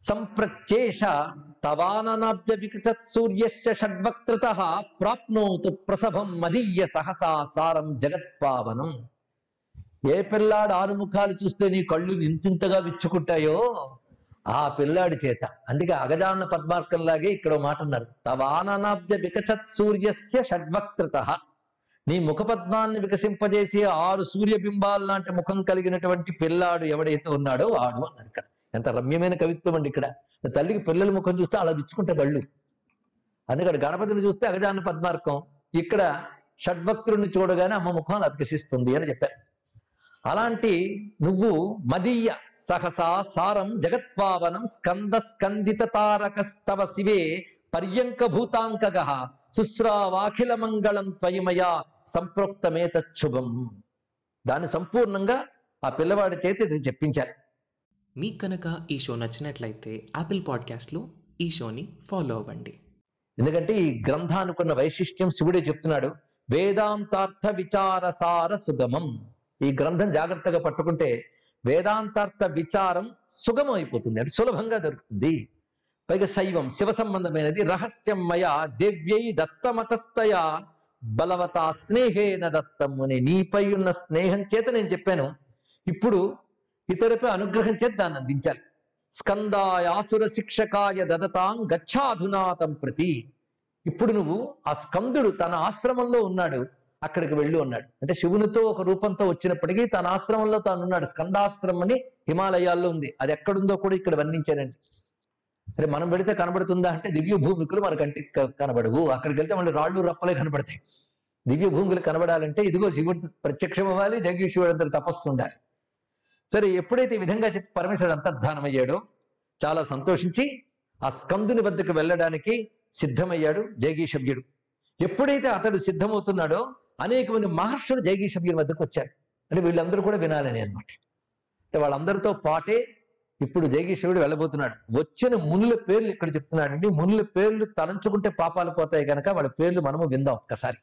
సంప్రత్యేష తవాననాబ్జ వికచత్ సూర్యశ్చ షడ్వక్త్రత ప్రాప్నోతు ప్రసభం మదీయ సహసా సారం జగత్పావనం. ఏ పిల్లాడు ఆనుముఖాలు చూస్తే నీ కళ్ళు ఇంతింతగా విచ్చుకుంటాయో ఆ పిల్లాడి చేత. అందుకే అగజాన్న పద్మార్కంలాగే ఇక్కడ మాట అన్నారు. తవాననాబ్జ వికచత్ సూర్యస్య షడ్వక్త్రత నీ ముఖపద్మాన్ని వికసింపజేసి ఆరు సూర్యబింబాల లాంటి ముఖం కలిగినటువంటి పిల్లాడు ఎవడైతే ఉన్నాడో వాడు అన్నారు ఇక్కడ. ఎంత రమ్యమైన కవిత్వం అండి ఇక్కడ. తల్లికి పిల్లల ముఖం చూస్తే అలా విచ్చుకుంటే బళ్ళు. అందుకని గణపతిని చూస్తే అగజాన పద్మార్కం. ఇక్కడ షడ్భక్తుడిని చూడగానే అమ్మ ముఖం అతికసిస్తుంది అని చెప్పారు. అలాంటి నువ్వు మదీయ సహసా సారం జగత్పావనం స్కంద స్కందిత తారకస్తవ శివే పర్యంక భూతాంకగ సుశ్రావాఖిల మంగళం త్వయమయా సంప్రోక్తమేతచ్చుభం. దాన్ని సంపూర్ణంగా ఆ పిల్లవాడి చేతి చెప్పించారు. మీకు కనుక ఈ షో నచ్చినట్లయితే యాపిల్ పాడ్కాస్ట్లో ఈ షోని ఫాలో అవ్వండి. ఎందుకంటే ఈ గ్రంథానుకున్న వైశిష్ట్యం శివుడే చెప్తున్నాడు వేదాంతార్థ విచారసార సుగమం. ఈ గ్రంథం జాగ్రత్తగా పట్టుకుంటే వేదాంతార్థ విచారం సుగమం అయిపోతుంది అంటే సులభంగా దొరుకుతుంది. పైగా శైవం శివ సంబంధమైనది రహస్యం మయా దివ్యై దత్తమతస్తయ బలవతా స్నేహేన దత్తం అనే నీపై ఉన్న స్నేహం చేత నేను చెప్పాను. ఇప్పుడు ఇతరుపై అనుగ్రహం చేత దాన్ని అందించాలి. స్కందాయాసుర శిక్షకాయ దదతాం గచ్చాధునాతం ప్రతి. ఇప్పుడు నువ్వు ఆ స్కందుడు తన ఆశ్రమంలో ఉన్నాడు అక్కడికి వెళ్ళి ఉన్నాడు అంటే శివునితో ఒక రూపంతో వచ్చినప్పటికీ తన ఆశ్రమంలో తాను ఉన్నాడు. స్కందాశ్రమం అని హిమాలయాల్లో ఉంది. అది ఎక్కడుందో కూడా ఇక్కడ వర్ణించానండి అరే మనం పెడితే కనబడుతుందా అంటే దివ్య భూమికులు మన కంటికి కనబడవు. అక్కడికి వెళ్తే మళ్ళీ రాళ్ళు రప్పలే కనబడతాయి. దివ్య భూములు కనబడాలంటే ఇదిగో శివుడు ప్రత్యక్షం అవ్వాలి జగీశ్వరుడు అంతా తపస్సు ఉండాలి. సరే ఎప్పుడైతే ఈ విధంగా చెప్పి పరమేశ్వరుడు అంతర్ధానం అయ్యాడో చాలా సంతోషించి ఆ స్కందుని వద్దకు వెళ్ళడానికి సిద్ధమయ్యాడు జగీషవ్యుడు ఎప్పుడైతే అతడు సిద్ధమవుతున్నాడో అనేక మంది మహర్షులు జగీషవ్యుని వద్దకు వచ్చారు. అంటే వీళ్ళందరూ కూడా వినాలని అనమాట అంటే వాళ్ళందరితో పాటే ఇప్పుడు జగీశ్వరుడు వెళ్ళబోతున్నాడు. వచ్చిన మునుల పేర్లు ఇక్కడ చెప్తున్నాడండి. మునుల పేర్లు తలంచుకుంటే పాపాలు పోతాయి కనుక వాళ్ళ పేర్లు మనము విందాం ఒక్కసారి.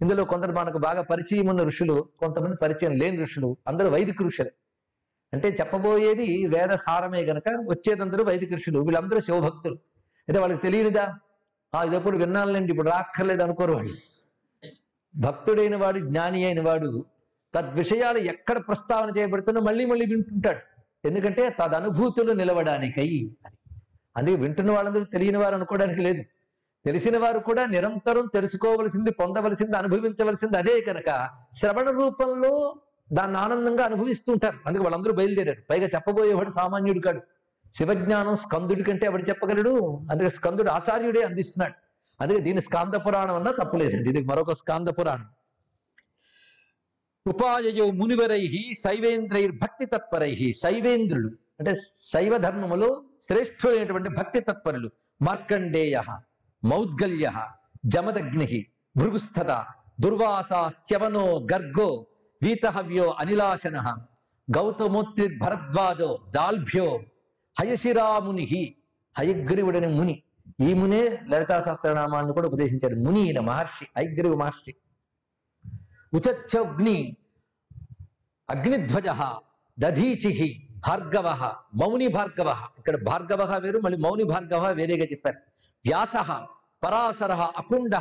ఇందులో కొందరు మనకు బాగా పరిచయం ఉన్న ఋషులు కొంతమంది పరిచయం లేని ఋషులు అందరూ వైదిక ఋషులే. అంటే చెప్పబోయేది వేద సారమే గనక వచ్చేదందరూ వైదిక ఋషులు వీళ్ళందరూ శివభక్తులు. అయితే వాళ్ళకి తెలియదా ఆ ఇదప్పుడు విన్నానులేండి ఇప్పుడు రాక్కర్లేదు అనుకోరు వాళ్ళు. భక్తుడైన వాడు జ్ఞాని అయిన వాడు తద్విషయాలు ఎక్కడ ప్రస్తావన చేయబడుతున్నా మళ్ళీ మళ్ళీ వింటుంటాడు. ఎందుకంటే తదనుభూతులు నిలవడానికై అది. అందుకే వింటున్న వాళ్ళందరూ తెలియని వారు అనుకోవడానికి లేదు. తెలిసిన వారు కూడా నిరంతరం తెలుసుకోవలసింది పొందవలసింది అనుభవించవలసింది అదే కనుక శ్రవణ రూపంలో దాన్ని ఆనందంగా అనుభవిస్తూ ఉంటారు. అందుకే వాళ్ళందరూ బయలుదేరారు. పైగా చెప్పబోయేవాడు సామాన్యుడు కాడు. శివజ్ఞానం స్కందుడి కంటే ఎవడు చెప్పగలడు? అందుకే స్కందుడు ఆచార్యుడే అందిస్తున్నాడు. అందుకే దీని స్కాంద పురాణం అన్నా తప్పలేదండి. ఇది మరొక స్కాంద పురాణం. ఉపాయయో మునివరై శైవేంద్రైర్ భక్తి తత్పరై శైవేంద్రులు అంటే శైవ ధర్మములో శ్రేష్ఠులైనటువంటి భక్తి తత్పరులు మార్కండేయ మౌద్గల్య జమదగ్ని భృగుస్థత దుర్వాసాశ్చవనో గర్గో వీతహవ్యో అనిలాశన. గౌతమోత్రి భరద్వాజో దాల్భ్యో హయశిరాముని. హయగ్రీవుడని ముని. ఈ మునే లలితా సహస్రనామాలను కూడా ఉపదేశించాడు ముని ఈయన మహర్షి హయగ్రీవ మహర్షి. ఉచచ్చగ్ని అగ్నిధ్వజ దధీచి భార్గవ మౌని భార్గవ. ఇక్కడ భార్గవ వేరు మళ్ళీ మౌని భార్గవ వేరేగా చెప్పారు. వ్యాస పరాశర అకుండ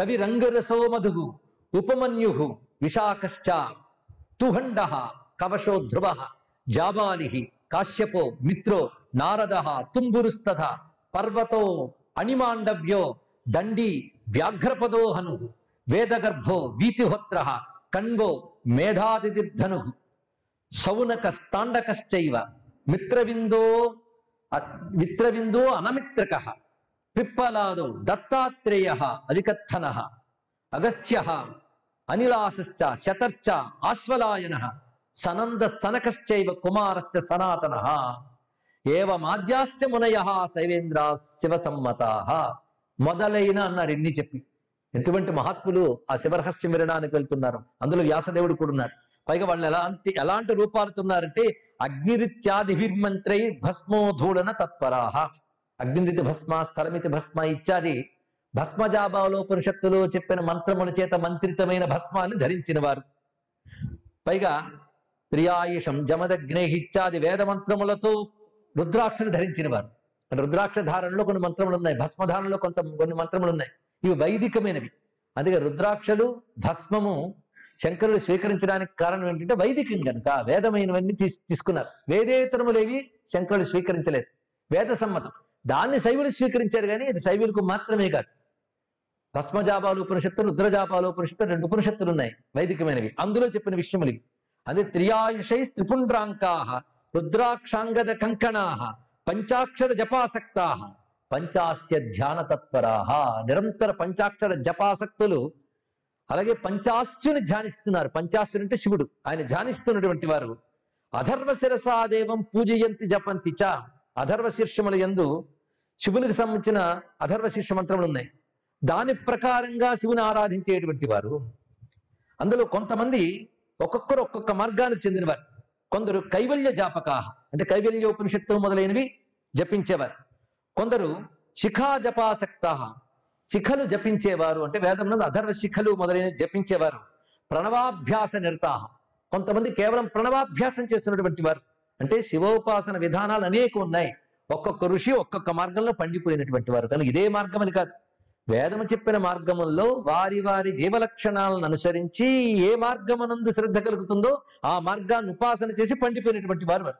కవి రంగరసో మధు ఉపమన్యు. విశాఖశ్చ తుహండ కవశో ధ్రువ జాబాలి కాశ్యపో మిత్రో నారద తుంబురుస్తథ పర్వతో అణిమాండవ్యో దండి వ్యాఘ్రపదో హను వేదగర్భో వీతిహోత్ర కణ్వో మేధాతిథిర్ధను సౌనక స్తాండకశ్చైవ మిత్రవిందో అ- మిత్రవిందో అనమిత్రక పిప్పలాదో దత్తాత్రేయ అధికథన అగస్త్య అనిలాసశ్చ శతర్చ ఆశ్వలాయన సనంద సనకశ్చైవ కుమారశ్చ సనాతన. ఏవమాద్యాశ్చ మునయ శైవేంద్రా శివసమ్మతా. మొదలైన అన్నారు ఎన్ని చెప్పి. ఎటువంటి మహాత్ములు ఆ శివరహస్యం వినడానికి వెళ్తున్నారు? అందులో వ్యాసదేవుడు కూడా ఉన్నారు పైగా వాళ్ళు ఎలాంటి ఎలాంటి రూపాలుతున్నారంటే అగ్నిరిత్యాదిభిర్మంత్రై భస్మోధూడన తత్పరాహ అగ్నిరితి భస్మ స్థలమితి భస్మ ఇత్యాది భస్మజాబాలోపనిషత్తులో చెప్పిన మంత్రముల చేత మంత్రితమైన భస్మాన్ని ధరించిన వారు పైగా ప్రియాయుషం జమదగ్నే ఇత్యాది వేద మంత్రములతో రుద్రాక్షను ధరించిన వారు రుద్రాక్ష ధారణలో కొన్ని మంత్రములు ఉన్నాయి భస్మధారణలో కొంత కొన్ని మంత్రములు ఉన్నాయి ఇవి వైదికమైనవి. అందుకే రుద్రాక్షలు భస్మము శంకరుడు స్వీకరించడానికి కారణం ఏంటంటే వైదికం కనుక వేదమైనవన్నీ తీస్ తీసుకున్నారు. వేదేతరములేవి శంకరుడు స్వీకరించలేదు. వేద సమ్మతం దాన్ని శైవులు స్వీకరించారు కానీ అది శైవులకు మాత్రమే కాదు. భస్మజాపాలు ఉపనిషత్తు రుద్రజాపాలు ఉపనిషత్తు రెండు ఉపనిషత్తులు ఉన్నాయి వైదికమైనవి. అందులో చెప్పిన విషయములు అదే త్రియాయుషై త్రిపుండ్రాంకా రుద్రాక్షాంగద కంకణా పంచాక్షర జపాసక్తా పంచాస్య ధ్యాన తత్పరాహ నిరంతర పంచాక్షర జపాసక్తులు అలాగే పంచాస్యుని ధ్యానిస్తున్నారు. పంచాస్యుని అంటే శివుడు. ఆయన ధ్యానిస్తున్నటువంటి వారు. అధర్వ శిరసాదేవం పూజయంతి జపంతి చ. అధర్వ శీర్షముల యందు శివునికి సంబంధించిన అధర్వ శీర్ష మంత్రములు ఉన్నాయి. దాని ప్రకారంగా శివుని ఆరాధించేటువంటి వారు. అందులో కొంతమంది ఒక్కొక్కరు ఒక్కొక్క మార్గానికి చెందినవారు. కొందరు కైవల్య జాపకాహ అంటే కైవల్య ఉపనిషత్తు మొదలైనవి జపించేవారు. కొందరు శిఖా జపాసక్త శిఖలు జపించేవారు. అంటే వేదం అధర్వ శిఖలు మొదలైనవి జపించేవారు. ప్రణవాభ్యాస నిరతాహ. కొంతమంది కేవలం ప్రణవాభ్యాసం చేస్తున్నటువంటి వారు. అంటే శివోపాసన విధానాలు అనేక ఉన్నాయి. ఒక్కొక్క ఋషి ఒక్కొక్క మార్గంలో పండిపోయినటువంటి వారు. కానీ ఇదే మార్గం అని కాదు. వేదము చెప్పిన మార్గముల్లో వారి వారి జీవలక్షణాలను అనుసరించి ఏ మార్గమనందు శ్రద్ధ కలుగుతుందో ఆ మార్గాన్ని ఉపాసన చేసి పండిపోయినటువంటి వారు వారు.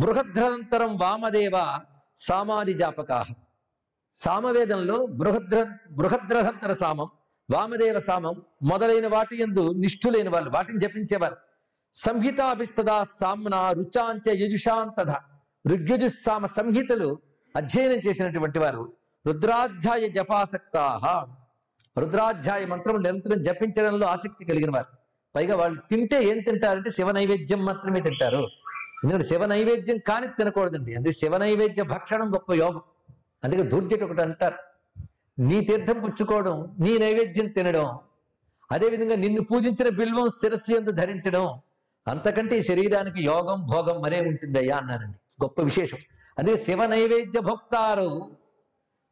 బృహద్రంతరం వామదేవ సామాది జాపకాహ. సామవేదంలో బృహద్ర బృహద్రహంతర సామం వామదేవ సామం మొదలైన వాటి ఎందు నిష్ఠులైన వాళ్ళు వాటిని జపించేవారు. సంహితాభిస్తదా సామ్న రుచాంచ యజుషాంతధ. ఋగ్యుజుస్సామ సంహితలు అధ్యయనం చేసినటువంటి వారు. రుద్రాధ్యాయ జపాసక్తాహ. రుద్రాధ్యాయ మంత్రం నిరంతరం జపించడంలో ఆసక్తి కలిగిన వారు. పైగా వాళ్ళు తింటే ఏం తింటారంటే శివ నైవేద్యం మాత్రమే తింటారు. ఎందుకంటే శివ నైవేద్యం కాని తినకూడదండి. అందుకే శివ నైవేద్య భక్షణం గొప్ప యోగం. అందుకే దూర్జటి ఒకటి అంటారు. నీ తీర్థం పుచ్చుకోవడం నీ నైవేద్యం తినడం అదేవిధంగా నిన్ను పూజించిన బిల్వం శిరస్సు ఎందు ధరించడం అంతకంటే ఈ శరీరానికి యోగం భోగం మరే ఉంటుందయ్యా అన్నారండి. గొప్ప విశేషం. అదే శివ నైవేద్య భక్తారు.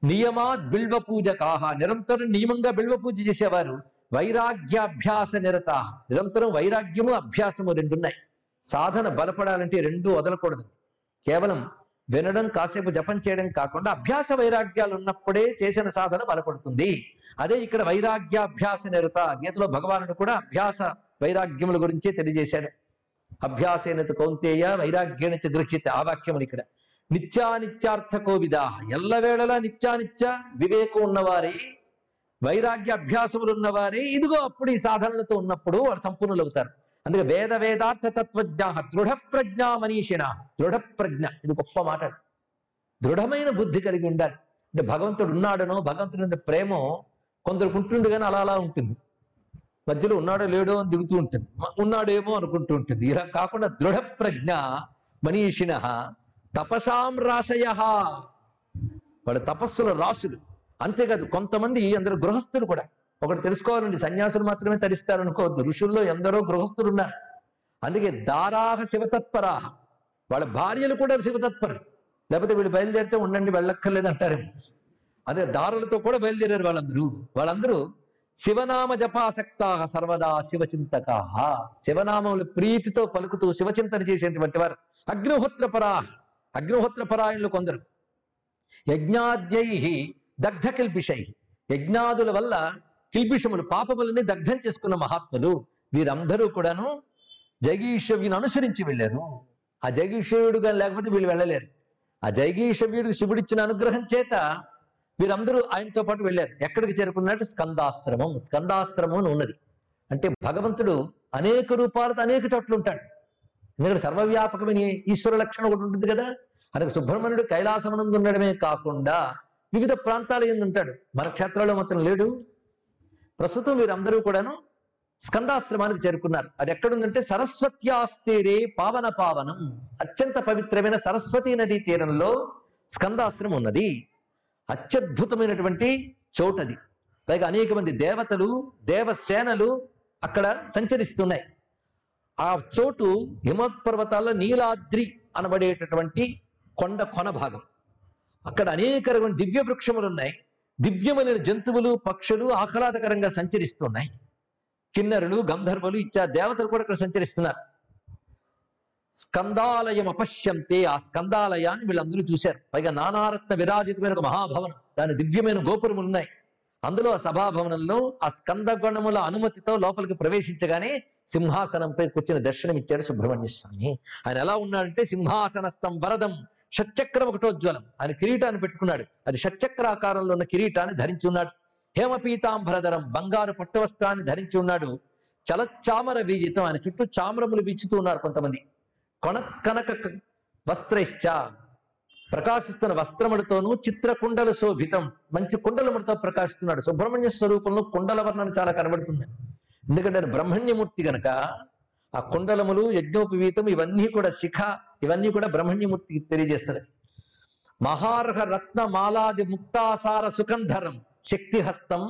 నియమా బిల్వ పూజకాహ నిరంతరం నియమంగా బిల్వ పూజ చేసేవారు. వైరాగ్యాభ్యాస నిరత నిరంతరం వైరాగ్యము అభ్యాసము రెండున్నాయి. సాధన బలపడాలంటే రెండు వదలకూడదు. కేవలం వినడం కాసేపు జపం చేయడం కాకుండా అభ్యాస వైరాగ్యాలు ఉన్నప్పుడే చేసిన సాధన బలపడుతుంది. అదే ఇక్కడ వైరాగ్యాభ్యాస నిరత. గీతలో భగవానుడు కూడా అభ్యాస వైరాగ్యముల గురించే తెలియజేశాడు. అభ్యాసేనత కౌంతేయ వైరాగ్యణ చ గృహ్యత. ఆ వాక్యములు ఇక్కడ. నిత్యానిత్యార్థ కోవిదా ఎల్లవేళలా నిత్యానిత్య వివేకం ఉన్నవారే వైరాగ్య అభ్యాసములు ఉన్నవారే ఇదిగో అప్పుడు ఈ సాధనలతో ఉన్నప్పుడు వాడు సంపూర్ణులు అవుతారు అందుకే వేద వేదార్థ తత్వజ్ఞ దృఢ ప్రజ్ఞా మనీషిణ దృఢ ప్రజ్ఞ ఇది గొప్ప మాట దృఢమైన బుద్ధి కలిగి ఉండాలి. అంటే భగవంతుడు ఉన్నాడనో భగవంతుడి మీద ప్రేమో కొందరికి కానీ అలా అలా ఉంటుంది. మధ్యలో ఉన్నాడో లేడో అని దిగుతూ ఉంటుంది. ఉన్నాడేమో అనుకుంటూ ఉంటుంది. ఇలా కాకుండా దృఢ ప్రజ్ఞ మనీషిణ తపసాం రాశయ వాళ్ళ తపస్సుల రాసులు అంతేకాదు కొంతమంది అందరు గృహస్థులు కూడా. ఒకటి తెలుసుకోవాలండి సన్యాసులు మాత్రమే తరిస్తారు అనుకోవద్దు ఋషుల్లో ఎందరో గృహస్థులు ఉన్నారు అందుకే దారాహ శివతత్పరాహ. వాళ్ళ భార్యలు కూడా శివతత్పరులు. లేకపోతే వీళ్ళు బయలుదేరితే ఉండండి వెళ్ళక్కర్లేదు అంటారేమో అదే దారులతో కూడా బయలుదేరారు వాళ్ళందరూ. వాళ్ళందరూ శివనామ జపాసక్తా సర్వదా శివచింతక. శివనామములు ప్రీతితో పలుకుతూ శివచింతన చేసేటువంటి వారు. అగ్నిహోత్రపరా అగ్నిహోత్ర పరాయణులు కొందరు. యజ్ఞాద్యై దగ్ధ కిల్పిషై యజ్ఞాదుల వల్ల కిల్పిషములు పాపములని దగ్ధం చేసుకున్న మహాత్ములు. వీరందరూ కూడాను జగీషవ్యుని అనుసరించి వెళ్ళారు. ఆ జగీషవ్యుడుగా లేకపోతే వీళ్ళు వెళ్ళలేరు. ఆ జగీషవ్యుడికి శివుడిచ్చిన అనుగ్రహం చేత వీరందరూ ఆయనతో పాటు వెళ్ళారు. ఎక్కడికి చేరుకున్నట్టు స్కందాశ్రమం. స్కందాశ్రమం అని ఉన్నది. అంటే భగవంతుడు అనేక రూపాలతో అనేక చోట్ల ఉంటాడు. ఎందుకంటే సర్వవ్యాపకమైన ఈశ్వర లక్షణం ఒకటి ఉంటుంది కదా? అలాగే సుబ్రహ్మణ్యుడు కైలాసమనందు ఉండడమే కాకుండా వివిధ ప్రాంతాల ఎందు ఉంటాడు. మన క్షేత్రాల్లో మాత్రం లేడు. ప్రస్తుతం వీరందరూ కూడాను స్కందాశ్రమానికి చేరుకున్నారు. అది ఎక్కడుందంటే సరస్వత్యాస్తీరే పావన పావనం. అత్యంత పవిత్రమైన సరస్వతీ నదీ తీరంలో స్కందాశ్రమం ఉన్నది. అత్యద్భుతమైనటువంటి చోటది. పైగా అనేక మంది దేవతలు దేవసేనలు అక్కడ సంచరిస్తున్నాయి. ఆ చోటు హిమోత్పర్వతాల్లో నీలాద్రి అనబడేటటువంటి కొండ కొన భాగం. అక్కడ అనేక రకమైన దివ్య వృక్షములు ఉన్నాయి. దివ్యమైన జంతువులు పక్షులు ఆహ్లాదకరంగా సంచరిస్తున్నాయి. కిన్నరులు గంధర్వులు ఇచ్చా దేవతలు కూడా ఇక్కడ సంచరిస్తున్నారు. స్కందాలయం అపశ్యంతే ఆ స్కందాలయాన్ని వీళ్ళందరూ చూశారు. పైగా నానారత్న విరాజితమైన ఒక మహాభవనం. దాని దివ్యమైన గోపురములు ఉన్నాయి. అందులో ఆ సభాభవనంలో ఆ స్కందగుణముల అనుమతితో లోపలికి ప్రవేశించగానే సింహాసనంపై కూర్చుని దర్శనమిచ్చాడు సుబ్రహ్మణ్య స్వామి. ఆయన ఎలా ఉన్నాడంటే సింహాసనస్థం వరదం షట్చక్రం ఒకటోజ్వలం ఆయన కిరీటాన్ని పెట్టుకున్నాడు. అది షట్చక్రాకారంలో ఉన్న కిరీటాన్ని ధరించి ఉన్నాడు హేమపీతాంబరధరం బంగారు పట్టువస్త్రాన్ని ధరించి ఉన్నాడు చలచామర వీజితం ఆయన చుట్టూ చామరములు వీచుతూ ఉన్నారు కొంతమంది. కొన కనక వస్త్రైశ్చ ప్రకాశిస్తున్న వస్త్రములతోనూ చిత్రకుండల శోభితం. మంచి కుండలములతో ప్రకాశిస్తున్నాడు. సుబ్రహ్మణ్య స్వరూపంలో కుండల వర్ణన చాలా కనబడుతుంది. ఎందుకంటే ఆయన బ్రహ్మణ్యమూర్తి గనక ఆ కుండలములు యజ్ఞోపవీతం ఇవన్నీ కూడా శిఖ ఇవన్నీ కూడా బ్రహ్మణ్యమూర్తికి తెలియజేస్తున్నది మహార్హ రత్న మాలాది ముక్తాసార సుఖంధరం శక్తిహస్తం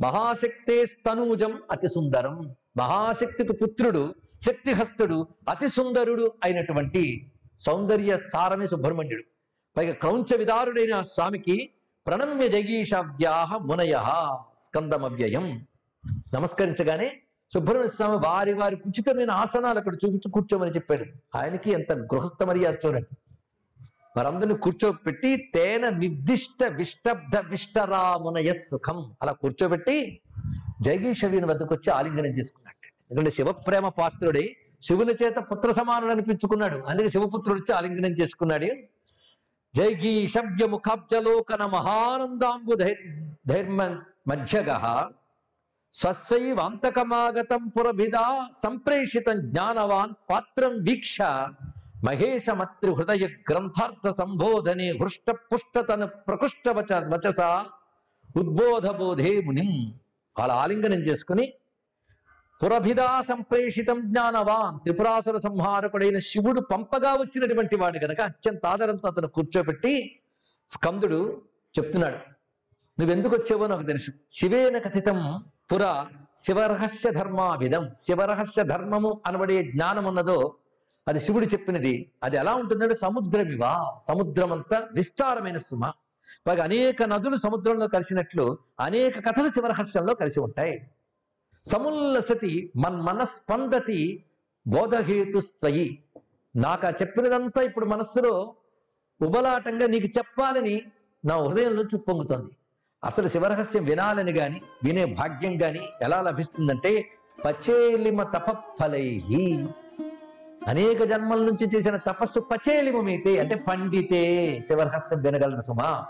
మహాశక్తే స్తనూజం అతి సుందరం. మహాశక్తికి పుత్రుడు శక్తిహస్తుడు అతి సుందరుడు అయినటువంటి సౌందర్య సారమే సుబ్రహ్మణ్యుడు. పైగా క్రౌంచ విదారుడైన ఆ స్వామికి ప్రణమ్య జగీషాబ్ద్యాహ మునయ స్కందమవ్యయం. నమస్కరించగానే సుబ్రహ్మణ్య స్వామి వారి వారి ఉచితమైన ఆసనాలు అక్కడ చూపించి కూర్చోమని చెప్పాడు. ఆయనకి ఎంత గృహస్థ మర్యాద చూడండి. వారందరినీ కూర్చోబెట్టి తేన నిర్దిష్ట విష్టబ్ద విష్టరామునయ సుఖం అలా కూర్చోబెట్టి జగీషవీని వద్దకు వచ్చి ఆలింగనం చేసుకున్నాడు. ఎందుకంటే శివప్రేమ పాత్రుడై శివుని చేత పుత్ర సమానుడు అనిపించుకున్నాడు. అందుకే శివపుత్రుడు వచ్చి ఆలింగనం చేసుకున్నాడు. జైగీషవ్య ముఖాబ్జలోకన మహానందాంబు ధైర్ ధైర్మ మధ్యగ స్వస్వైవాంతకమాగతం పురభిదా సంప్రేషితం జ్ఞానవాన్ పాత్రం వీక్ష మహేశమత్రి హృదయ గ్రంథార్థ సంబోధనే హృష్ట పుష్టతన ప్రకృష్ట వచ వచస ఉద్బోధ బోధే ముని అలా ఆలింగనం చేసుకుని పురభిదా సంప్రేషితం జ్ఞానవాన్ త్రిపురాసుర సంహారకుడైన శివుడు పంపగా వచ్చినటువంటి వాడు గనక అత్యంత ఆదరంతో అతను కూర్చోబెట్టి స్కందుడు చెప్తున్నాడు నువ్వెందుకు వచ్చావో నాకు తెలుసు. శివేన కథితం పుర శివరహస్య ధర్మాభిధం శివరహస్య ధర్మము అనబడే జ్ఞానం ఉన్నదో అది శివుడు చెప్పినది. అది ఎలా ఉంటుందంటే సముద్రమివా సముద్రం అంతా విస్తారమైన సుమ. పైగా అనేక నదులు సముద్రంలో కలిసినట్లు అనేక కథలు శివరహస్యంలో కలిసి ఉంటాయి. సముల్లసతి మన్మనస్పందతి బోధహేతుస్త్వయి. నాకు ఆ చెప్పినదంతా ఇప్పుడు మనస్సులో ఉబలాటంగా నీకు చెప్పాలని నా హృదయంలో చుప్పొంగుతోంది అసలు శివరహస్యం వినాలని గాని వినే భాగ్యం గాని ఎలా లభిస్తుందంటే పచేలిమ తపఫలై అనేక జన్మల నుంచి చేసిన తపస్సు పచేలిమమైతే అంటే పండితే శివరహస్యం వినగలను సుమా.